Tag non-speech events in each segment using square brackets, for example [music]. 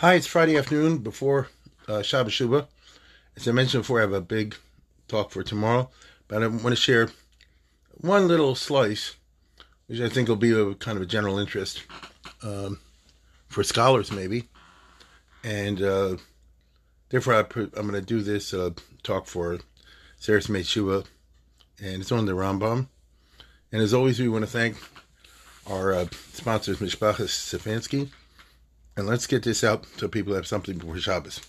Hi, it's Friday afternoon before uh, Shabbat Shuvah. As I mentioned before, I have a big talk for tomorrow, but I want to share one little slice, which I think will be of kind of a general interest um, for scholars, maybe. And uh, therefore, I am going to do this uh, talk for Sarah's Seres Shuvah, and it's on the Rambam. And as always, we want to thank our uh, sponsors, Mishpachas Stefanski. And let's get this out so people have something before Shabbos.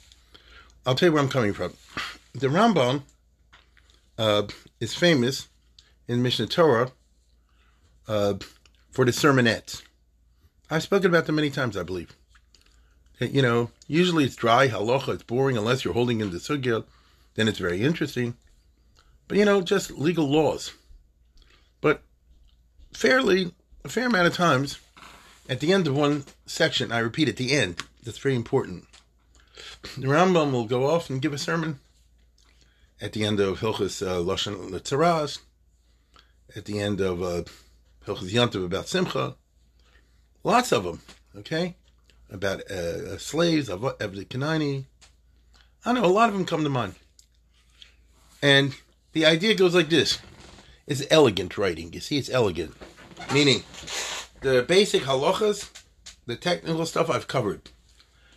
I'll tell you where I'm coming from. [clears throat] The Rambam uh, is famous in Mishnah Torah uh, for the sermonettes. I've spoken about them many times, I believe. You know, usually it's dry, halacha, it's boring, unless you're holding in the sugya, then it's very interesting. But, you know, just legal laws. But fairly, a fair amount of times, at the end of one section, I repeat at the end, that's very important. The Rambam will go off and give a sermon at the end of Hilchas uh, Lashon Letzaraz, at the end of uh, Hilchas Yantav about Simcha, lots of them, okay, about uh, uh slaves, of Eved Kanani. I know a lot of them come to mind, and the idea goes like this: it's elegant writing. You see, it's elegant, meaning the basic halachas, the technical stuff I've covered.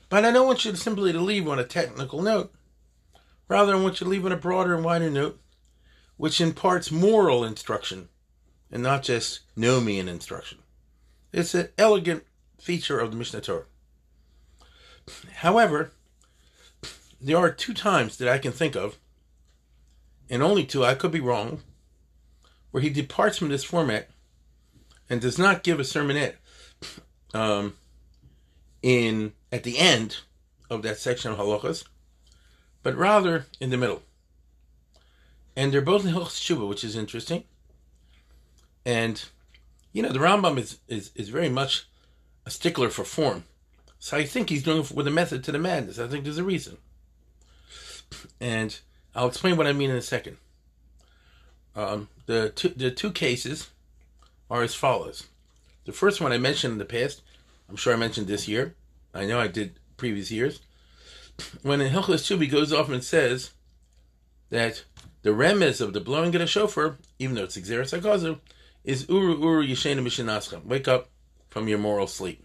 But I don't want you to simply to leave on a technical note. Rather, I want you to leave on a broader and wider note, which imparts moral instruction and not just nomian instruction. It's an elegant feature of the Mishnah Torah. However, there are two times that I can think of, and only two, I could be wrong, where he departs from this format and does not give a sermonette um, in at the end of that section of halachas, but rather in the middle. And they're both in Hilchas which is interesting. And you know, the Rambam is, is is very much a stickler for form. So I think he's doing it with a method to the madness. I think there's a reason. And I'll explain what I mean in a second. Um, the two the two cases are as follows. The first one I mentioned in the past I'm sure I mentioned this year. I know I did previous years. [clears throat] When in Hilchas Tshuva goes off and says that the remes of the blowing of the shofar, even though it's Xeris HaKazu, is Uru Uru Yeshena Mishanascha. Wake up from your moral sleep.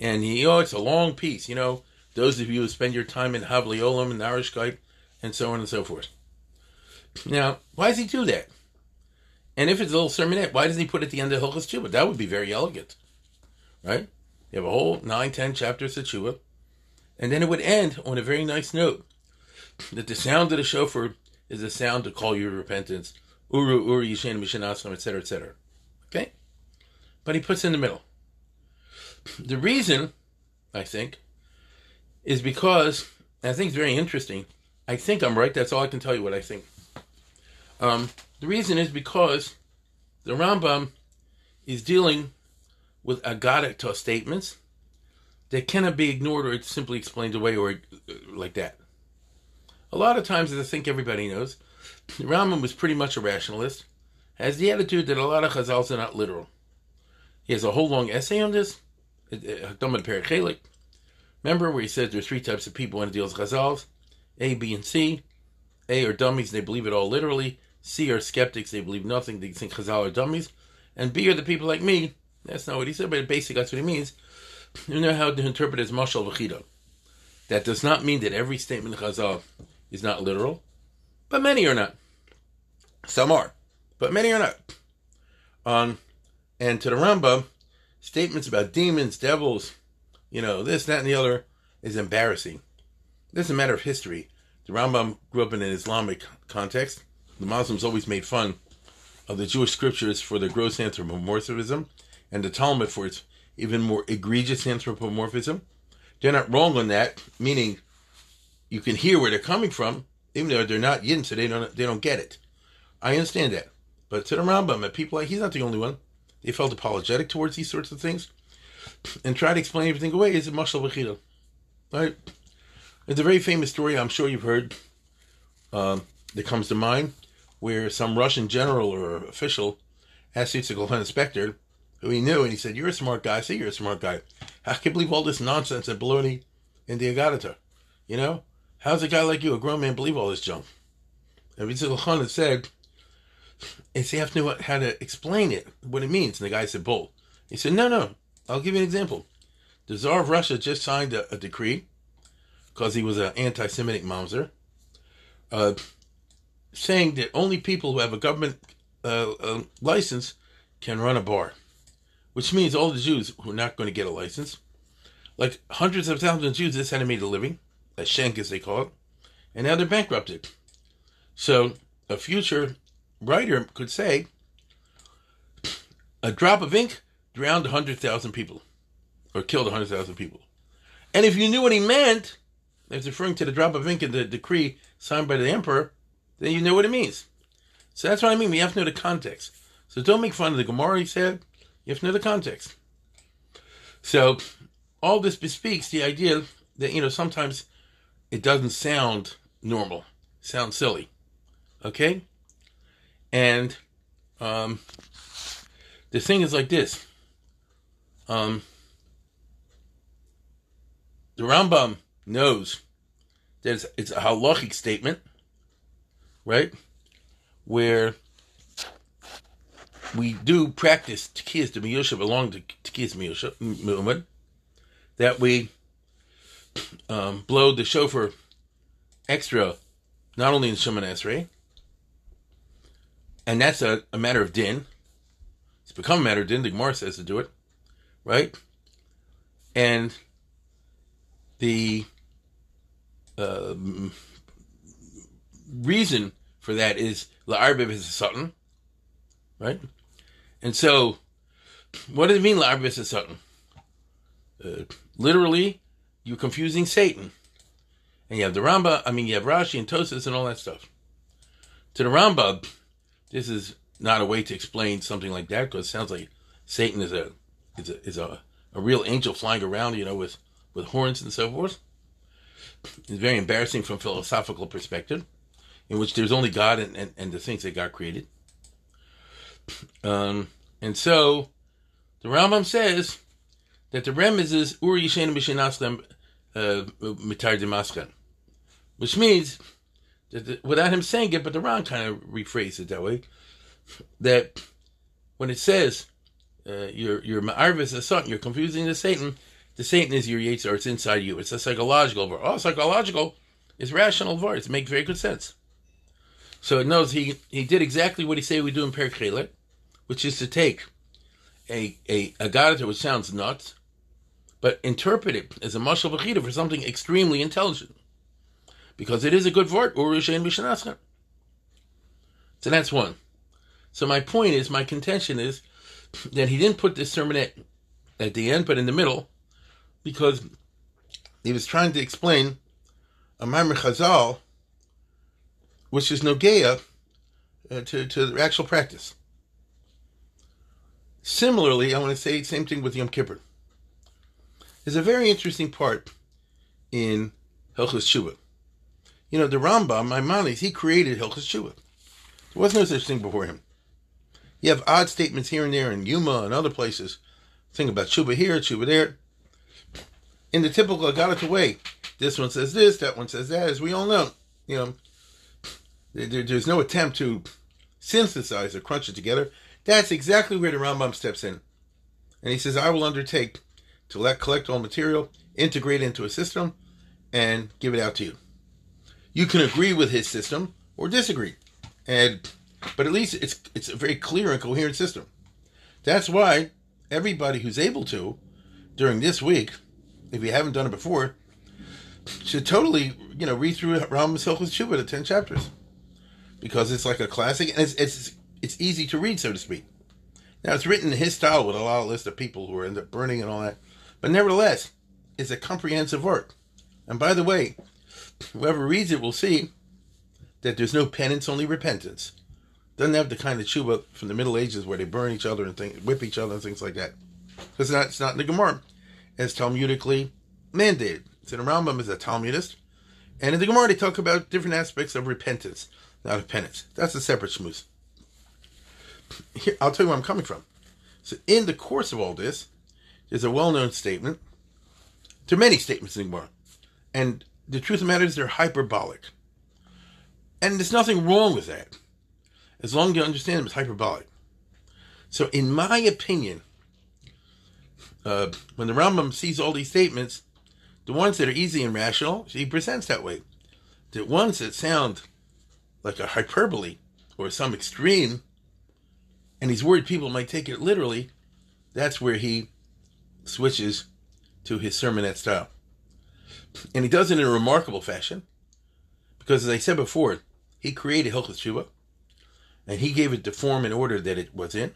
And he, oh, it's a long piece, you know. Those of you who spend your time in Havli Olam and Narishkeit and so on and so forth. Now, why does he do that? And if it's a little sermonette, why doesn't he put it at the end of Hilchas Tshuva? That would be very elegant right? You have a whole nine, ten chapters of Tshuva, and then it would end on a very nice note that the sound of the shofar is a sound to call you to repentance, uru uru yishen mishanasam, etc., etc. Okay, but he puts in the middle. [clears throat] The reason, I think, is because I think it's very interesting. I think I'm right. That's all I can tell you what I think. Um, the reason is because the Rambam is dealing with agadic statements that cannot be ignored or simply explained away or uh, like that. A lot of times, as I think everybody knows, Rambam was pretty much a rationalist, has the attitude that a lot of chazals are not literal. He has a whole long essay on this, Hakdamah Perek Chelek. Remember where he says there's three types of people when it deals with chazals, A, B, and C. A are dummies, they believe it all literally. C are skeptics, they believe nothing, they think chazal are dummies. And B are the people like me that's not what he said, but basically that's what he means. You know how to interpret as mashal v'chida. That does not mean that every statement in Chazal is not literal, but many are not. Some are, but many are not. Um, and to the Rambam, statements about demons, devils, you know, this, that, and the other is embarrassing. This is a matter of history. The Rambam grew up in an Islamic context. The Muslims always made fun of the Jewish scriptures for their gross anthropomorphism and the Talmud for its even more egregious anthropomorphism. They're not wrong on that, meaning you can hear where they're coming from, even though they're not yin, so they don't they don't get it. I understand that. But to the Rambam and people like he's not the only one. They felt apologetic towards these sorts of things and try to explain everything away is a mashal. Right? It's a very famous story I'm sure you've heard um, that comes to mind where some Russian general or official asked Yitzhak Elchanan Spector, who he knew, and he said, You're a smart guy. I say you're a smart guy. I can't believe all this nonsense and baloney in the Agadah? You know? How's a guy like you, a grown man, believe all this junk? And Yitzhak Elchanan said, and so you have to know how to explain it, what it means. And the guy said, Bull. He said, No, no. I'll give you an example. The Tsar of Russia just signed a, a decree because he was an anti Semitic mamzer, uh, saying that only people who have a government uh, uh, license can run a bar, which means all the Jews who are not going to get a license, like hundreds of thousands of Jews, this had made a living, a shank as they call it, and now they're bankrupted. So a future writer could say, a drop of ink drowned 100,000 people, or killed 100,000 people. And if you knew what he meant, that's referring to the drop of ink in the decree signed by the emperor, then you know what it means. So that's what I mean. We have to know the context. So don't make fun of the Gemara he said. You have to know the context. So all this bespeaks the idea that, you know, sometimes it doesn't sound normal. Sounds silly. Okay? And um, the thing is like this. Um, the Rambam knows that it's, it's a halachic statement, right? Where we do practice Tekiyas to Miyusha along to Tekiyas movement, that we um, blow the shofar extra, not only in Shemon Esrei, and that's a, a matter of din. It's become a matter of din. The Gemara says to do it, right? And the uh, reason for that is la'arbib is a sultan, right? And so, what does it mean la'arbib is a sultan? Uh, literally, you're confusing Satan. And you have the Rambam, I mean, you have Rashi and Tosis and all that stuff. To the Rambam, this is not a way to explain something like that because it sounds like Satan is a is a is a, a real angel flying around, you know, with with horns and so forth. It's very embarrassing from philosophical perspective, in which there's only God and, and, and the things that God created. Um, and so the Rambam says that the remez is Uri Yishen Mishinaslam uh, Mitar Demaskan, which means that without him saying it, but the Ran kind of rephrased it that way. That when it says uh, your your ma'arvis is something, you're confusing the Satan. The Satan is your Yetzer, it's inside you. It's a psychological verse. Oh, psychological is rational verse. It makes very good sense. So it knows he he did exactly what he said we do in Perek Chelek, which is to take a a a gadata which sounds nuts, but interpret it as a mashal v'chida for something extremely intelligent because it is a good word, Urushain Mishanascha. So that's one. So my point is, my contention is that he didn't put this sermonette at the end, but in the middle, because he was trying to explain a Maimar Chazal, which is Nogea, uh, to, to the actual practice. Similarly, I want to say the same thing with Yom Kippur. There's a very interesting part in Hilchos Shuvah. You know, the Rambam, Maimonides, he created Hilchas Shua. There was no such thing before him. You have odd statements here and there in Yuma and other places. Think about Shuba here, Shuba there. In the typical Agadah way, this one says this, that one says that, as we all know. You know, there, there's no attempt to synthesize or crunch it together. That's exactly where the Rambam steps in. And he says, I will undertake to let collect all material, integrate into a system, and give it out to you you can agree with his system or disagree. And but at least it's it's a very clear and coherent system. That's why everybody who's able to during this week, if you haven't done it before, should totally you know read through Rambam's Hilchos Tshuva, the ten chapters, because it's like a classic and it's it's it's easy to read, so to speak. Now it's written in his style with a lot of list of people who are end up burning and all that, but nevertheless, it's a comprehensive work. And by the way, whoever reads it will see that there's no penance, only repentance. Doesn't have the kind of tshuva from the Middle Ages where they burn each other and think, whip each other and things like that. Because it's not, it's not in the Gemara. It's Talmudically mandated. So the Rambam is a Talmudist. And in the Gemara, they talk about different aspects of repentance, not a penance. That's a separate shmooze. Here, I'll tell you where I'm coming from. So, in the course of all this, there's a well known statement. There are many statements in Gemara. And the truth of the matter is, they're hyperbolic. And there's nothing wrong with that, as long as you understand them, it's hyperbolic. So, in my opinion, uh, when the Rambam sees all these statements, the ones that are easy and rational, he presents that way. The ones that sound like a hyperbole or some extreme, and he's worried people might take it literally, that's where he switches to his sermonette style. And he does it in a remarkable fashion, because as I said before, he created Hilchas Tshuva, and he gave it the form and order that it was in.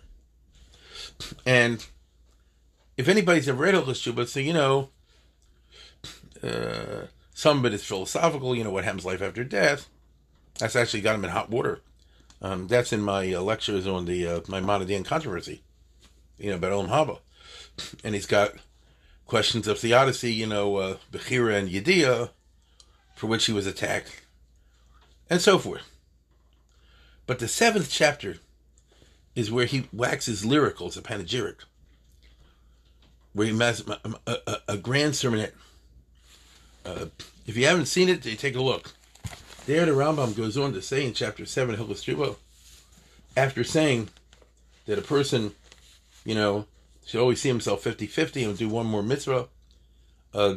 And if anybody's ever read Hilchas Tshuva, so you know, uh, some of it is philosophical, you know, what happens life after death. That's actually got him in hot water. Um, that's in my uh, lectures on the uh, Maimonidean controversy, you know, about Olam Haba. [clears throat] And he's got questions of theodicy, you know, uh, Bechira and Yediyah, for which he was attacked, and so forth. But the seventh chapter is where he waxes lyrical. It's a panegyric, where he has a, a, a grand sermonette. Uh, if you haven't seen it, take a look. There, the Rambam goes on to say in chapter 7 of Tshuva, after saying that a person, you know, should always see himself 50 50 and do one more mitzvah, uh,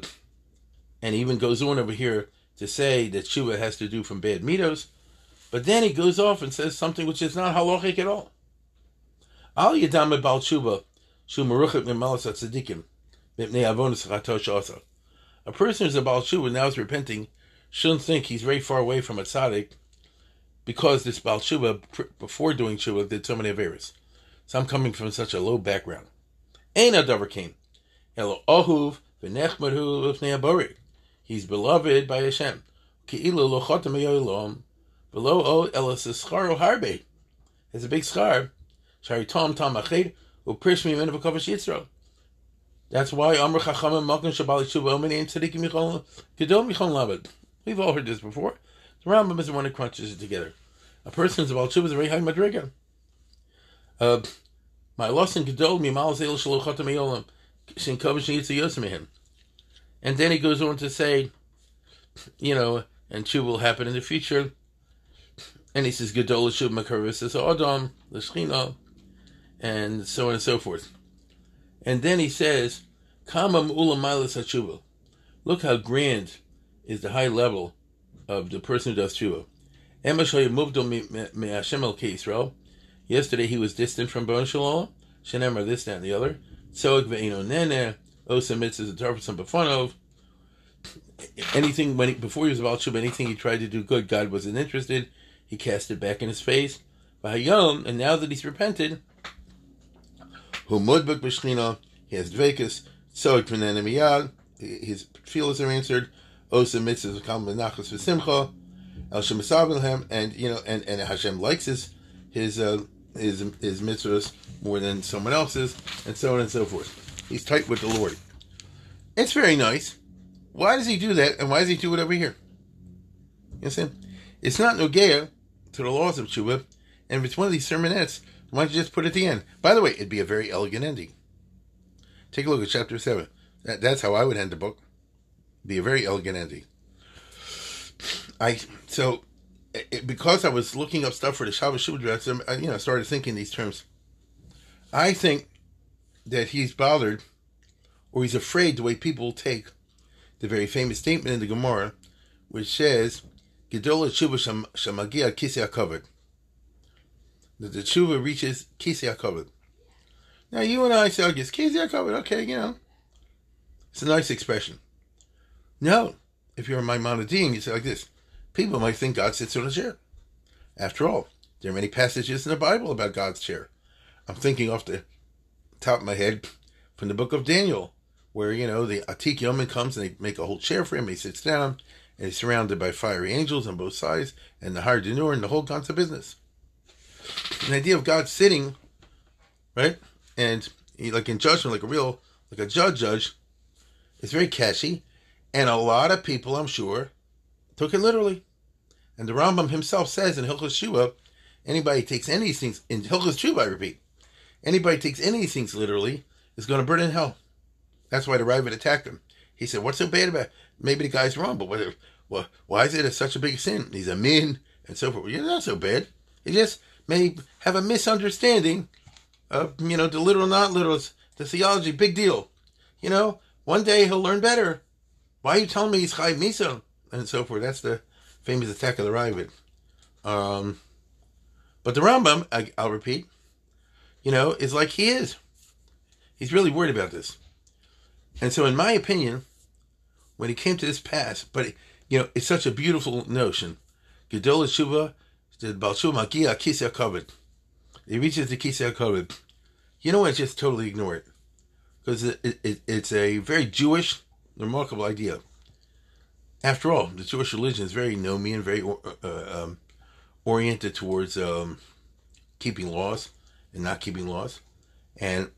and even goes on over here to say that Tshuva has to do from bad mitos, but then he goes off and says something which is not halachic at all. Al yadam bal Tshuva, shu meruchik memalas tzadikim, mipnei avonis chatosh A person who's a Baal Tshuva now is repenting shouldn't think he's very far away from a tzaddik because this Baal before doing Tshuva, did so many averas. So I'm coming from such a low background. Ain't a davar came. Elo ohuv v'nechmaru l'fnei. He's beloved by Hashem. Ki'ilu lo chotem yoylom. Below o elas scharo harbe. It's a big schar. Shari tom tom ached u'prish mi min. That's why Amr Chachamim Malkin Shabbat Tshuva Omen Ein Tzadikim Yichon Gedol Yichon Lamed. We've all heard this before. The Rambam is the one that crunches it together. A person is about Tshuva is a very high madriga. Uh, my loss Gedol Mimal Zel Shalochatam Yolam Shin Kovish Yitzi Yosemihim. And then he goes on to say, you know, and Tshuva will happen in the future. And he says, Gedol Tshuva Makarvis says, Adam, L'Shchina, and so on and so forth. And then he says, Kamam Ulamilas Hatshuva. Look how grand is the high level of the person who does tshuva. Yesterday he was distant from Bon Shalom. Shenemar this, that, and the other. Tzoik ve'ino nene. Osa mitzvahs atarpasan befonov. Anything when he, before he was about tshuva, anything he tried to do good, God wasn't interested. He cast it back in his face. And now that he's repented, who mudbuk b'shchina, he has dvekas, tzoik v'nene miyad. His feelings are answered. Osa mitzvahs come menachos v'simcha, el shemisavim and you know, and, and Hashem likes his his uh, his his mitzvahs more than someone else's, and so on and so forth. He's tight with the Lord. It's very nice. Why does he do that, and why does he do it over here? You see, it's not nogea to the laws of tshuva, and if it's one of these sermonettes, why don't you just put it at the end? By the way, it'd be a very elegant ending. Take a look at chapter seven. That, that's how I would end the book be a very elegant ending. I so it, because I was looking up stuff for the Shabbos Shuvah um, I you know started thinking these terms. I think that he's bothered or he's afraid the way people take the very famous statement in the Gemara, which says, "Gedola tshuva shamagia kisei covered." That the tshuva reaches kisei covered. Now you and I say, "I guess kisei covered." Okay, you know, it's a nice expression. No. If you're a Maimonidean, you say like this people might think God sits on a chair. After all, there are many passages in the Bible about God's chair. I'm thinking off the top of my head from the book of Daniel, where, you know, the Atik Yomin comes and they make a whole chair for him. He sits down and he's surrounded by fiery angels on both sides and the Har Denur and the whole concept business. The idea of God sitting, right? And he, like in judgment, like a real, like a judge judge, is very catchy. And a lot of people, I'm sure, took it literally. And the Rambam himself says in Hilchos Shua, anybody takes any of these things, in Hilchos Shua, I repeat, anybody takes any things literally is going to burn in hell. That's why the Raavad attacked him. He said, what's so bad about it? Maybe the guy's wrong, but what, what, why is it a, such a big sin? He's a min and so forth. You're not so bad. He just may have a misunderstanding of, you know, the literal, not literal, the theology, big deal. You know, one day he'll learn better. Why are you telling me he's Chai Misa? And so forth. That's the famous attack of the Raavad. Um, but the Rambam, I, I'll repeat, you know, is like he is. He's really worried about this. And so, in my opinion, when he came to this pass, but, you know, it's such a beautiful notion. Gedol Shuba, the Balshu Magia Kisya covered. He reaches the Kisya covered. You know what? Just totally ignore it. Because it, it, it's a very Jewish, remarkable idea. After all, the Jewish religion is very nomian, very uh, um, oriented towards um, keeping laws and not keeping laws. And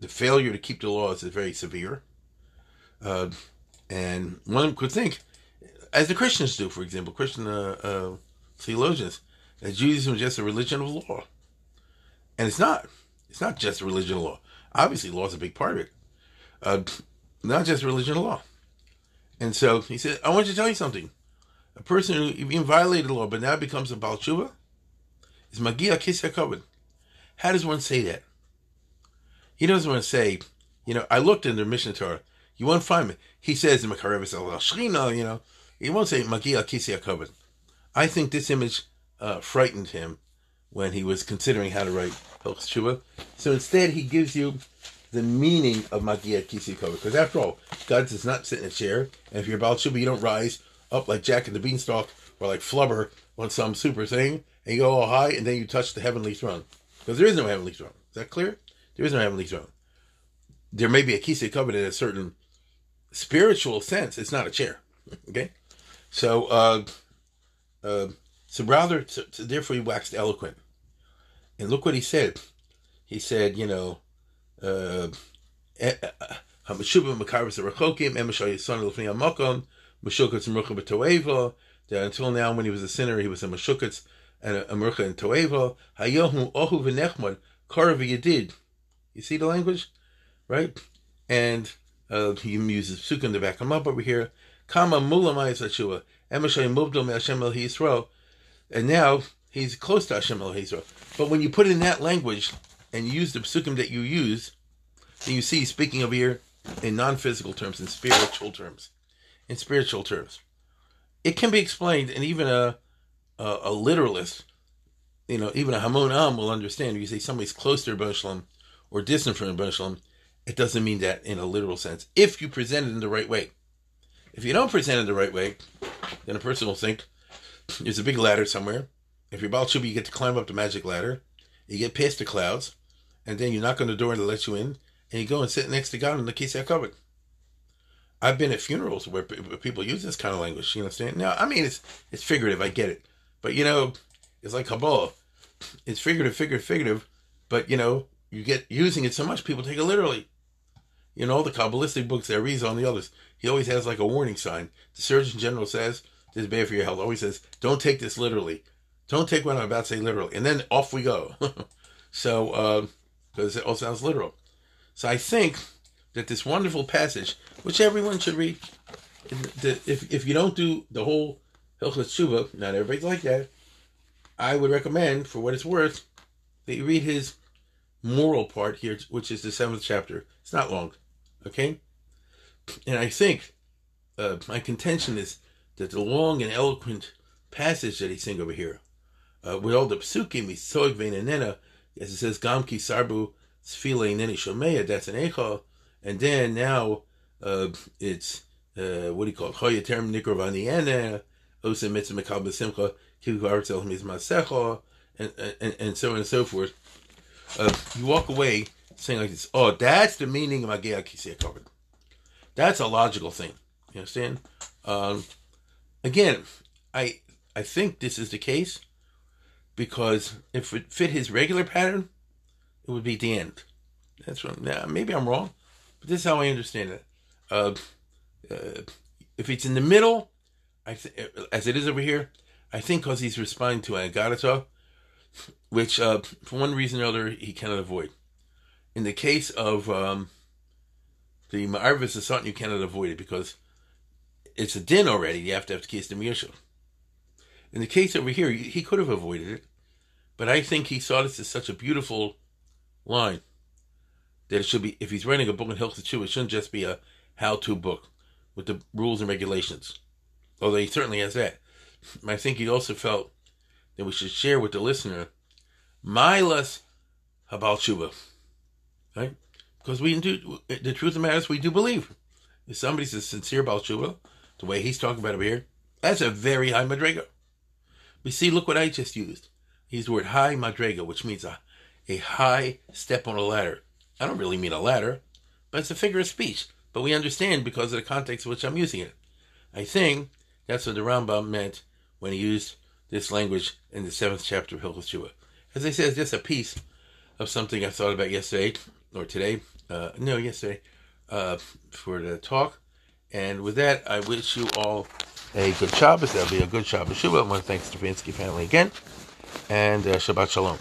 the failure to keep the laws is very severe. Uh, and one could think, as the Christians do, for example, Christian uh, uh, theologians, that Judaism is just a religion of law. And it's not. It's not just a religion of law. Obviously, law is a big part of it. Not just religion of law. And so he said, I want you to tell you something. A person who even violated the law but now becomes a Baal Tshuva is Magia Kisya How does one say that? He doesn't want to say, you know, I looked in the Mishnah Torah. You won't find me. He says in Makarevis al Shrina, you know, he won't say Magia Kisya I think this image uh, frightened him when he was considering how to write Hilchos Tshuva. So instead, he gives you the meaning of Magia Kisi Because after all, God does not sit in a chair. And if you're Baal Tshuva, you don't rise up like Jack and the Beanstalk or like Flubber on some super thing and you go all high and then you touch the heavenly throne. Because there is no heavenly throne. Is that clear? There is no heavenly throne. There may be a covenant in a certain spiritual sense. It's not a chair. [laughs] Okay? So, uh, uh, so rather, so, so therefore he waxed eloquent. And look what he said. He said, you know, eh, uh until now, when he was a sinner, he was a Meshukatz and a Mercha and Toeva. Hayohu Ohu v'nechmad Karav Yedid. You see the language, right? And uh, he uses psukim to back him up over here. Kama mulamai el. And now he's close to Hashem el Yisrael. But when you put in that language and use the psukim that you use, then you see speaking of here in non-physical terms, in spiritual terms, in spiritual terms. It can be explained, and even a a, a literalist, you know, even a Hamon Am will understand. If you say somebody's close to Rebbe or distant from Rebbe it doesn't mean that in a literal sense. If you present it in the right way, if you don't present it the right way, then a person will think there's a big ladder somewhere. If you're Baal Shubi, you get to climb up the magic ladder. You get past the clouds, and then you knock on the door and to let you in, and you go and sit next to God in the Kisei covered. I've been at funerals where people use this kind of language. You understand? Now, I mean, it's it's figurative. I get it. But you know, it's like Kabbalah. It's figurative, figurative, figurative. But you know, you get using it so much, people take it literally. You know, the Kabbalistic books that reads on the others, he always has like a warning sign. The Surgeon General says, This is bad for your health. Always says, Don't take this literally. Don't take what I'm about to say literally. And then off we go. [laughs] so, um, because it all sounds literal. So I think that this wonderful passage, which everyone should read, if, if you don't do the whole Hilchot Tshuva, not everybody's like that. I would recommend, for what it's worth, that you read his moral part here, which is the seventh chapter. It's not long, okay? And I think uh, my contention is that the long and eloquent passage that he's saying over here, uh, with all the psukim, misoig ve'nenena, as it says, gamki sarbu sfile neni shomeya, that's an echo, and then now uh, it's, uh, what do you call it, choyaterm nikrovani Osa mitzvah mekal b'simcha, kivu artzel mizmasecha, and, and, and so on and so forth. uh, you walk away saying like this, oh, that's the meaning of Magea Kisei covered. That's a logical thing. You understand? Um, again, I I think this is the case because if it fit his regular pattern, it would be the end. That's what. Now, maybe I'm wrong, but this is how I understand it. Uh, uh, if it's in the middle, I th- as it is over here, I think because he's responding to Agadata, which uh, for one reason or other he cannot avoid. In the case of um, the Ma'arvis Asant, you cannot avoid it because it's a din already. You have to have the case of Miyusha. In the case over here, he could have avoided it, but I think he saw this as such a beautiful line that it should be, if he's writing a book on Hilchot Tshuva, it shouldn't just be a how-to book with the rules and regulations. Although he certainly has that. I think he also felt that we should share with the listener Milas about Tshuva. Right? Because we do, the truth of the matter is we do believe. If somebody's sincere about Tshuva, the way he's talking about it here, that's a very high madrega. We see, look what I just used. He used the word high madrega, which means a, a high step on a ladder. I don't really mean a ladder, but it's a figure of speech. But we understand because of the context in which I'm using it. I think that's what the Rambam meant when he used this language in the seventh chapter of Hilchot Tshuva. As I said, it's just a piece of something I thought about yesterday or today. Uh, no, yesterday uh, for the talk. And with that, I wish you all a good Shabbos. That'll be a good Shabbos Shuvah. I want to thank the Stravinsky family again. And uh, Shabbat Shalom.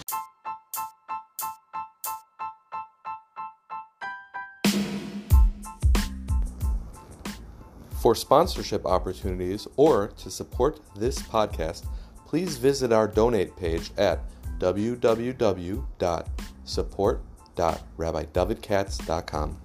For sponsorship opportunities or to support this podcast, please visit our donate page at www.support.rabbidavidkatz.com.